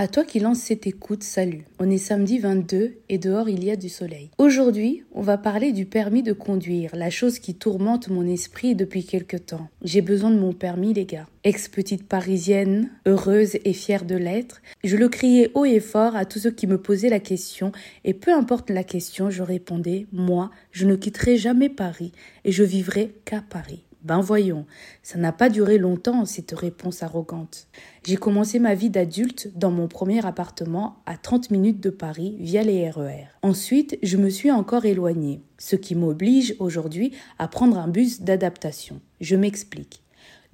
À toi qui lance cette écoute, salut. On est samedi 22 et dehors il y a du soleil. Aujourd'hui, on va parler du permis de conduire, la chose qui tourmente mon esprit depuis quelque temps. J'ai besoin de mon permis, les gars. Ex-petite parisienne, heureuse et fière de l'être, je le criais haut et fort à tous ceux qui me posaient la question, et peu importe la question, je répondais, moi, je ne quitterai jamais Paris, et je vivrai qu'à Paris. Ben voyons, ça n'a pas duré longtemps, cette réponse arrogante. J'ai commencé ma vie d'adulte dans mon premier appartement à 30 minutes de Paris via les RER. E Ensuite, je me suis encore éloignée, ce qui m'oblige aujourd'hui à prendre un bus d'adaptation. Je m'explique.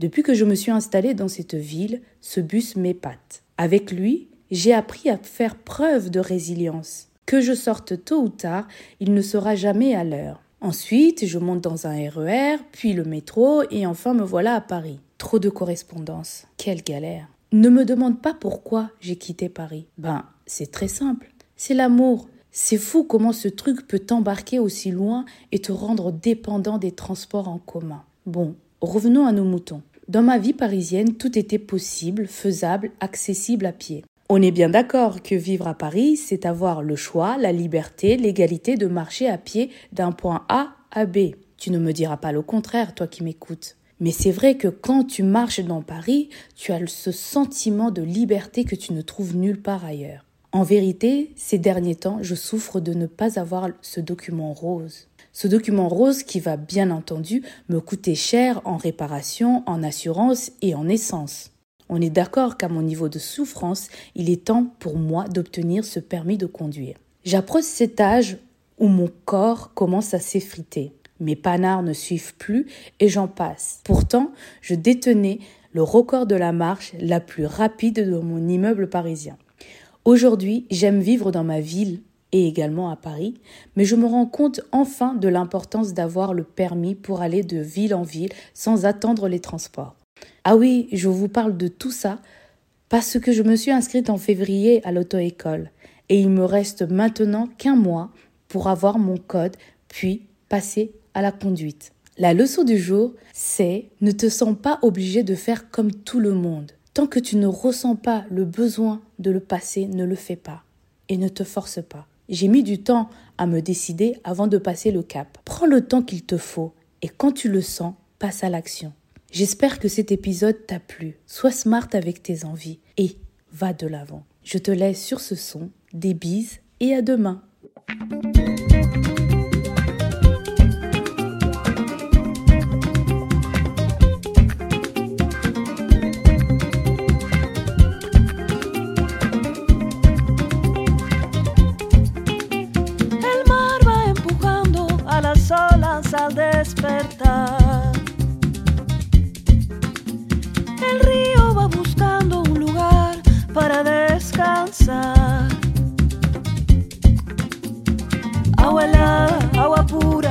Depuis que je me suis installée dans cette ville, ce bus m'épate. Avec lui, j'ai appris à faire preuve de résilience. Que je sorte tôt ou tard, il ne sera jamais à l'heure. Ensuite, je monte dans un RER, e puis le métro, et enfin me voilà à Paris. Trop de correspondance. Quelle galère. Ne me demande pas pourquoi j'ai quitté Paris. Ben, c'est très simple. C'est l'amour. C'est fou comment ce truc peut t'embarquer aussi loin et te rendre dépendant des transports en commun. Bon, revenons à nos moutons. Dans ma vie parisienne, tout était possible, faisable, accessible à pied. On est bien d'accord que vivre à Paris, c'est avoir le choix, la liberté, l'égalité de marcher à pied d'un point A à B. Tu ne me diras pas le contraire, toi qui m'écoutes. Mais c'est vrai que quand tu marches dans Paris, tu as ce sentiment de liberté que tu ne trouves nulle part ailleurs. En vérité, ces derniers temps, je souffre de ne pas avoir ce document rose. Ce document rose qui va bien entendu me coûter cher en réparation, en assurance et en essence. On est d'accord qu'à mon niveau de souffrance, il est temps pour moi d'obtenir ce permis de conduire. J'approche cet âge où mon corps commence à s'effriter. Mes panards ne suivent plus et j'en passe. Pourtant, je détenais le record de la marche la plus rapide de mon immeuble parisien. Aujourd'hui, j'aime vivre dans ma ville et également à Paris, mais je me rends compte enfin de l'importance d'avoir le permis pour aller de ville en ville sans attendre les transports. Ah oui, je vous parle de tout ça parce que je me suis inscrite en février à l'auto-école et il me reste maintenant qu'un mois pour avoir mon code puis passer à la conduite. La leçon du jour, c'est ne te sens pas obligé de faire comme tout le monde. Tant que tu ne ressens pas le besoin de le passer, ne le fais pas et ne te force pas. J'ai mis du temps à me décider avant de passer le cap. Prends le temps qu'il te faut et quand tu le sens, passe à l'action. J'espère que cet épisode t'a plu. Sois smart avec tes envies et va de l'avant. Je te laisse sur ce son, des bises et à demain. awala awapura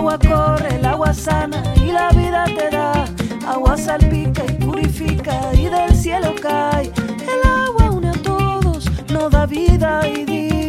agua corre, el agua sana y la vida te da. Agua salpica y purifica y del cielo cae. El agua une a todos, no da vida y dignidad.